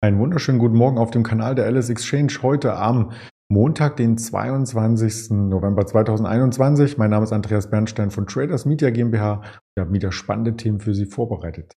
Einen wunderschönen guten Morgen auf dem Kanal der Alice Exchange heute am Montag, den 22. November 2021. Mein Name ist Andreas Bernstein von Traders Media GmbH. Wir haben wieder spannende Themen für Sie vorbereitet.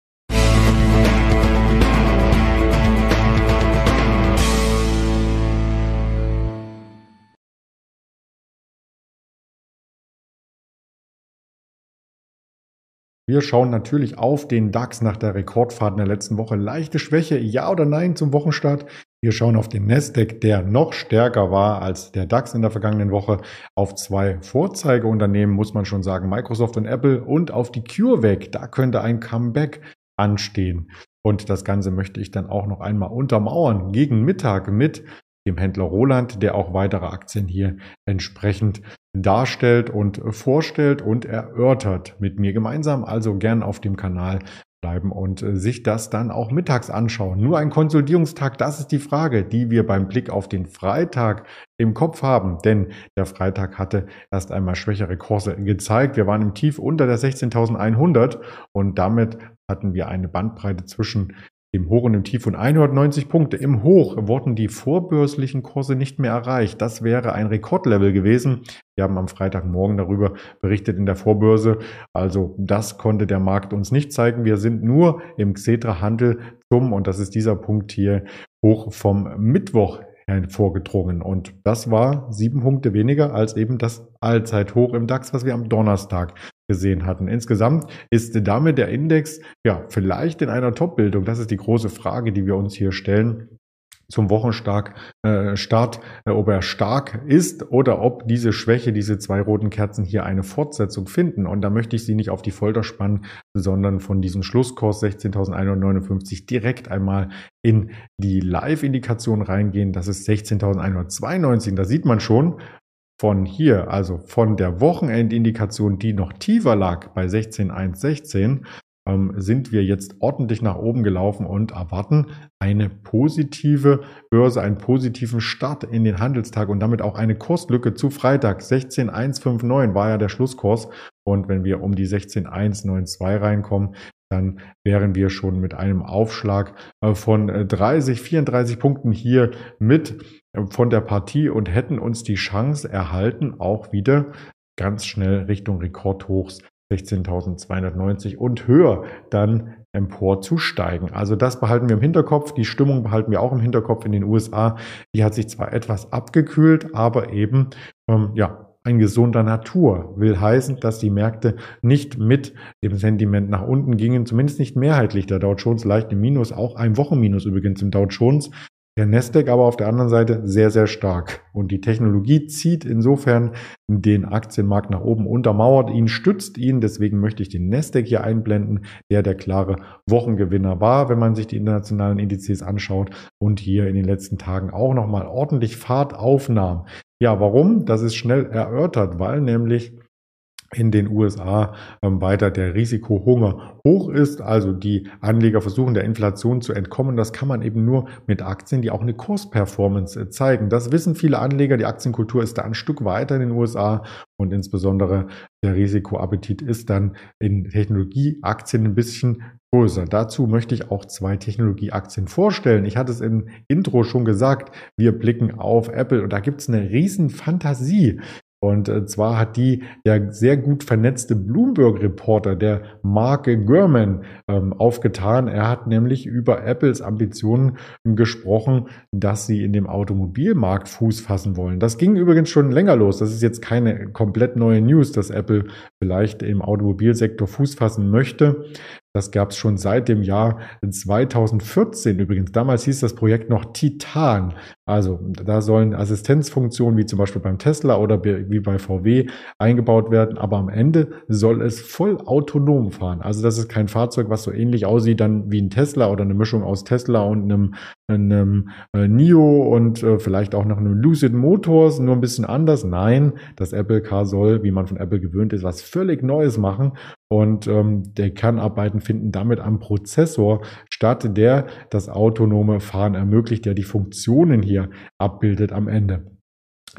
Wir schauen natürlich auf den DAX nach der Rekordfahrt in der letzten Woche. Leichte Schwäche, ja oder nein zum Wochenstart. Wir schauen auf den Nasdaq, der noch stärker war als der DAX in der vergangenen Woche. Auf zwei Vorzeigeunternehmen muss man schon sagen, Microsoft und Apple und auf die CureVac. Da könnte ein Comeback anstehen. Und das Ganze möchte ich dann auch noch einmal untermauern gegen Mittag mit dem Händler Roland, der auch weitere Aktien hier entsprechend darstellt und vorstellt und erörtert mit mir gemeinsam. Also gern auf dem Kanal bleiben und äh, sich das dann auch mittags anschauen. Nur ein Konsolidierungstag, das ist die Frage, die wir beim Blick auf den Freitag im Kopf haben. Denn der Freitag hatte erst einmal schwächere Kurse gezeigt. Wir waren im Tief unter der 16.100 und damit hatten wir eine Bandbreite zwischen im Hoch und im Tief von 190 Punkte. Im Hoch wurden die vorbörslichen Kurse nicht mehr erreicht. Das wäre ein Rekordlevel gewesen. Wir haben am Freitagmorgen darüber berichtet in der Vorbörse. Also das konnte der Markt uns nicht zeigen. Wir sind nur im Xetra-Handel zum, und das ist dieser Punkt hier, hoch vom Mittwoch hervorgedrungen. Und das war sieben Punkte weniger als eben das Allzeithoch im DAX, was wir am Donnerstag gesehen hatten. Insgesamt ist damit der Index ja vielleicht in einer Top-Bildung. Das ist die große Frage, die wir uns hier stellen zum Wochenstark äh, Start, äh, ob er stark ist oder ob diese Schwäche, diese zwei roten Kerzen hier eine Fortsetzung finden. Und da möchte ich Sie nicht auf die Folter spannen, sondern von diesem Schlusskurs 16.159 direkt einmal in die Live-Indikation reingehen. Das ist 16.192. Da sieht man schon, von hier, also von der Wochenendindikation, die noch tiefer lag bei 16.116, ähm, sind wir jetzt ordentlich nach oben gelaufen und erwarten eine positive Börse, einen positiven Start in den Handelstag und damit auch eine Kurslücke zu Freitag. 16.159 war ja der Schlusskurs und wenn wir um die 16.192 reinkommen, dann wären wir schon mit einem Aufschlag äh, von 30, äh, 34 Punkten hier mit äh, von der Partie und hätten uns die Chance erhalten, auch wieder ganz schnell Richtung Rekordhochs 16.290 und höher dann empor zu steigen. Also das behalten wir im Hinterkopf. Die Stimmung behalten wir auch im Hinterkopf in den USA. Die hat sich zwar etwas abgekühlt, aber eben ähm, ja ein gesunder Natur. Will heißen, dass die Märkte nicht mit dem Sentiment nach unten gingen, zumindest nicht mehrheitlich. Der Dow Jones leicht im Minus, auch ein Wochenminus übrigens im Dow Jones. Der Nasdaq aber auf der anderen Seite sehr, sehr stark. Und die Technologie zieht insofern den Aktienmarkt nach oben, untermauert ihn, stützt ihn. Deswegen möchte ich den Nasdaq hier einblenden, der der klare Wochengewinner war, wenn man sich die internationalen Indizes anschaut und hier in den letzten Tagen auch nochmal ordentlich Fahrt aufnahm. Ja, warum? Das ist schnell erörtert, weil nämlich in den USA ähm, weiter der Risikohunger hoch ist, also die Anleger versuchen der Inflation zu entkommen. Das kann man eben nur mit Aktien, die auch eine Kursperformance äh, zeigen. Das wissen viele Anleger. Die Aktienkultur ist da ein Stück weiter in den USA und insbesondere der Risikoappetit ist dann in Technologieaktien ein bisschen größer. Dazu möchte ich auch zwei Technologieaktien vorstellen. Ich hatte es im Intro schon gesagt, wir blicken auf Apple und da gibt es eine riesen Fantasie. Und äh, zwar hat die der sehr gut vernetzte Bloomberg-Reporter, der Mark Gurman, ähm, aufgetan. Er hat nämlich über Apples Ambitionen gesprochen, dass sie in dem Automobilmarkt Fuß fassen wollen. Das ging übrigens schon länger los. Das ist jetzt keine komplett neue News, dass Apple vielleicht im Automobilsektor Fuß fassen möchte. Das gab es schon seit dem Jahr 2014 übrigens. Damals hieß das Projekt noch Titan. Also da sollen Assistenzfunktionen wie zum Beispiel beim Tesla oder wie bei VW eingebaut werden. Aber am Ende soll es voll autonom fahren. Also das ist kein Fahrzeug, was so ähnlich aussieht dann wie ein Tesla oder eine Mischung aus Tesla und einem, einem äh, NIO und äh, vielleicht auch noch einem Lucid Motors, nur ein bisschen anders. Nein, das Apple Car soll, wie man von Apple gewöhnt ist, was völlig Neues machen und ähm, der Kernarbeiten finden damit am Prozessor statt, der das autonome Fahren ermöglicht, der die Funktionen hier abbildet am Ende.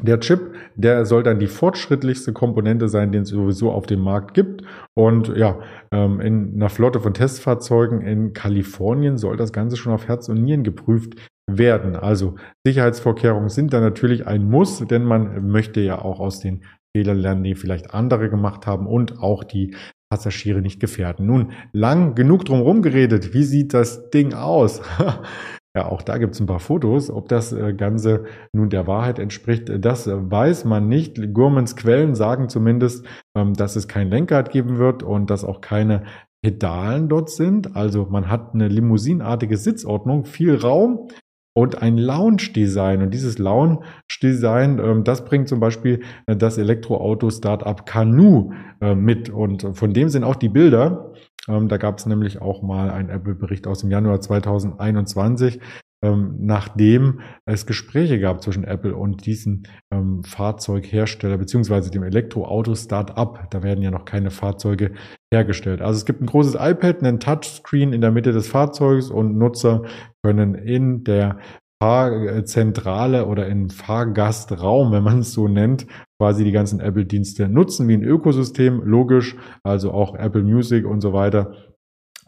Der Chip, der soll dann die fortschrittlichste Komponente sein, den es sowieso auf dem Markt gibt. Und ja, ähm, in einer Flotte von Testfahrzeugen in Kalifornien soll das Ganze schon auf Herz und Nieren geprüft werden. Also Sicherheitsvorkehrungen sind da natürlich ein Muss, denn man möchte ja auch aus den Fehlern lernen, die vielleicht andere gemacht haben und auch die Passagiere nicht gefährden. Nun, lang genug drum herum geredet. Wie sieht das Ding aus? Ja, auch da gibt es ein paar Fotos. Ob das äh, Ganze nun der Wahrheit entspricht, äh, das weiß man nicht. Gurmans Quellen sagen zumindest, ähm, dass es kein Lenkrad geben wird und dass auch keine Pedalen dort sind. Also man hat eine limousinartige Sitzordnung, viel Raum und ein Lounge-Design. Und dieses Lounge-Design, ähm, das bringt zum Beispiel äh, das Elektroauto-Startup Canoe mit. Und von dem sind auch die Bilder. Ähm, da gab es nämlich auch mal einen Apple-Bericht aus dem Januar 2021, ähm, nachdem es Gespräche gab zwischen Apple und diesem Fahrzeughersteller beziehungsweise dem Elektroauto-Start-up. Da werden ja noch keine Fahrzeuge hergestellt. Also es gibt ein großes iPad, einen Touchscreen in der Mitte des Fahrzeugs und Nutzer können in der Fahrzentrale oder im Fahrgastraum, wenn man es so nennt, quasi die ganzen Apple-Dienste nutzen wie ein Ökosystem, logisch, also auch Apple Music und so weiter.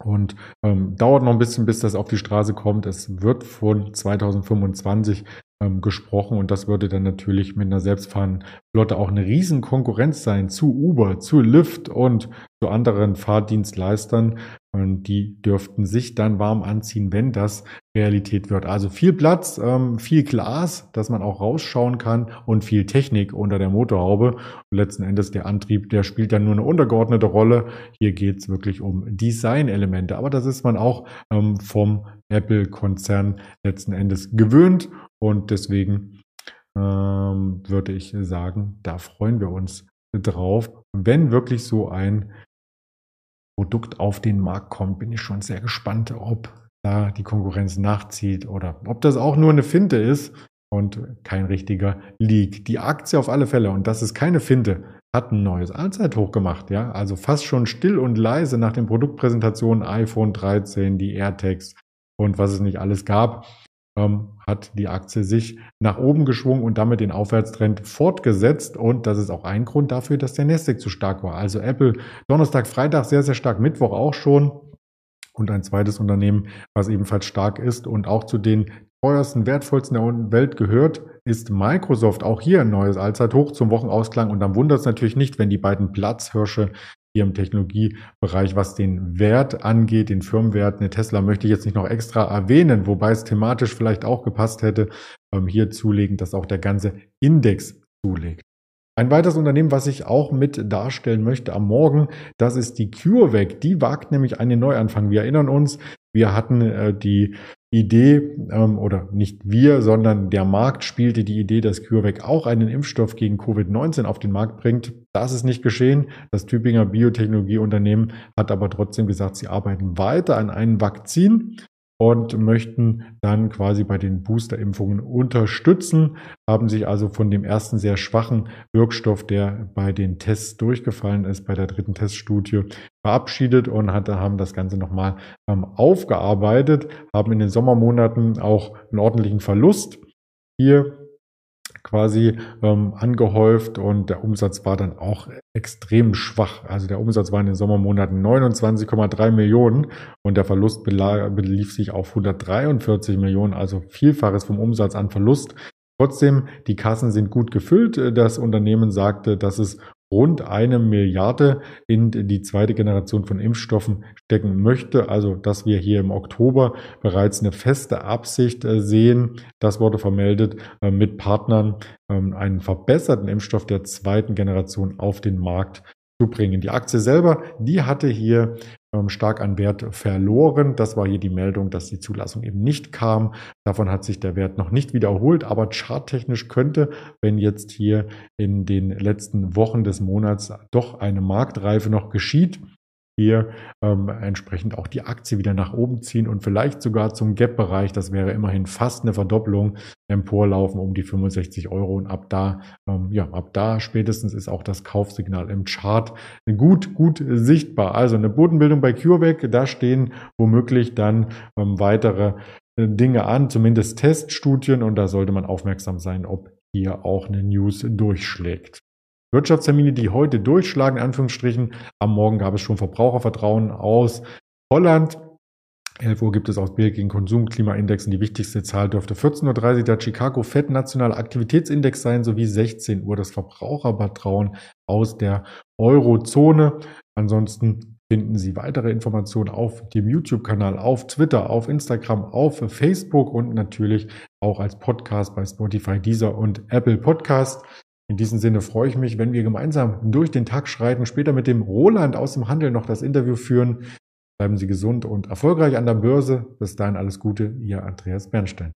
Und ähm, dauert noch ein bisschen, bis das auf die Straße kommt. Es wird von 2025 ähm, gesprochen und das würde dann natürlich mit einer selbstfahrenden Flotte auch eine riesen Konkurrenz sein zu Uber, zu Lyft und zu anderen Fahrdienstleistern. Und die dürften sich dann warm anziehen, wenn das Realität wird. Also viel Platz, ähm, viel Glas, dass man auch rausschauen kann und viel Technik unter der Motorhaube. Und letzten Endes der Antrieb, der spielt dann nur eine untergeordnete Rolle. Hier geht es wirklich um Designelemente. Aber das ist man auch ähm, vom Apple-Konzern letzten Endes gewöhnt. Und deswegen ähm, würde ich sagen, da freuen wir uns drauf. Wenn wirklich so ein Produkt auf den Markt kommt, bin ich schon sehr gespannt, ob da die Konkurrenz nachzieht oder ob das auch nur eine Finte ist und kein richtiger Leak. Die Aktie auf alle Fälle, und das ist keine Finte, hat ein neues Allzeithoch gemacht, ja, also fast schon still und leise nach den Produktpräsentationen iPhone 13, die AirTags und was es nicht alles gab hat die Aktie sich nach oben geschwungen und damit den Aufwärtstrend fortgesetzt. Und das ist auch ein Grund dafür, dass der Nasdaq zu stark war. Also Apple Donnerstag, Freitag sehr, sehr stark, Mittwoch auch schon. Und ein zweites Unternehmen, was ebenfalls stark ist und auch zu den teuersten, wertvollsten der Welt gehört, ist Microsoft. Auch hier ein neues Allzeithoch zum Wochenausklang. Und dann wundert es natürlich nicht, wenn die beiden Platzhirsche hier im Technologiebereich, was den Wert angeht, den Firmenwert. Eine Tesla möchte ich jetzt nicht noch extra erwähnen, wobei es thematisch vielleicht auch gepasst hätte, ähm, hier zulegen, dass auch der ganze Index zulegt. Ein weiteres Unternehmen, was ich auch mit darstellen möchte am Morgen, das ist die CureVac. Die wagt nämlich einen Neuanfang. Wir erinnern uns, wir hatten äh, die Idee, ähm, oder nicht wir, sondern der Markt spielte die Idee, dass CureVac auch einen Impfstoff gegen Covid-19 auf den Markt bringt. Das ist nicht geschehen. Das Tübinger Biotechnologieunternehmen hat aber trotzdem gesagt, sie arbeiten weiter an einem Vakzin und möchten dann quasi bei den Boosterimpfungen unterstützen, haben sich also von dem ersten sehr schwachen Wirkstoff, der bei den Tests durchgefallen ist, bei der dritten Teststudie verabschiedet und hat, haben das Ganze nochmal ähm, aufgearbeitet, haben in den Sommermonaten auch einen ordentlichen Verlust hier quasi ähm, angehäuft und der Umsatz war dann auch extrem schwach. Also der Umsatz war in den Sommermonaten 29,3 Millionen und der Verlust belief sich auf 143 Millionen, also Vielfaches vom Umsatz an Verlust. Trotzdem, die Kassen sind gut gefüllt. Das Unternehmen sagte, dass es rund eine Milliarde in die zweite Generation von Impfstoffen stecken möchte. Also, dass wir hier im Oktober bereits eine feste Absicht äh, sehen, das wurde vermeldet, äh, mit Partnern ähm, einen verbesserten Impfstoff der zweiten Generation auf den Markt zu bringen. Die Aktie selber, die hatte hier stark an Wert verloren. Das war hier die Meldung, dass die Zulassung eben nicht kam. Davon hat sich der Wert noch nicht wiederholt, aber charttechnisch könnte, wenn jetzt hier in den letzten Wochen des Monats doch eine Marktreife noch geschieht, hier ähm, entsprechend auch die Aktie wieder nach oben ziehen und vielleicht sogar zum Gap-Bereich, das wäre immerhin fast eine Verdopplung, emporlaufen um die 65 Euro und ab da, ähm, ja, ab da spätestens ist auch das Kaufsignal im Chart gut, gut sichtbar. Also eine Bodenbildung bei CureVac, da stehen womöglich dann ähm, weitere äh, Dinge an, zumindest Teststudien und da sollte man aufmerksam sein, ob hier auch eine News durchschlägt. Wirtschaftstermine, die heute durchschlagen, in Anführungsstrichen. Am Morgen gab es schon Verbrauchervertrauen aus Holland. 11 Uhr gibt es aus Belgien Konsumklimaindexen. Die wichtigste Zahl dürfte 14.30 Uhr der Chicago Fed Nationaler Aktivitätsindex sein, sowie 16 Uhr das Verbrauchervertrauen aus der Eurozone. Ansonsten finden Sie weitere Informationen auf dem YouTube-Kanal, auf Twitter, auf Instagram, auf Facebook und natürlich auch als Podcast bei Spotify, Deezer und Apple Podcast. In diesem Sinne freue ich mich, wenn wir gemeinsam durch den Tag schreiten, später mit dem Roland aus dem Handel noch das Interview führen. Bleiben Sie gesund und erfolgreich an der Börse. Bis dahin alles Gute, Ihr Andreas Bernstein.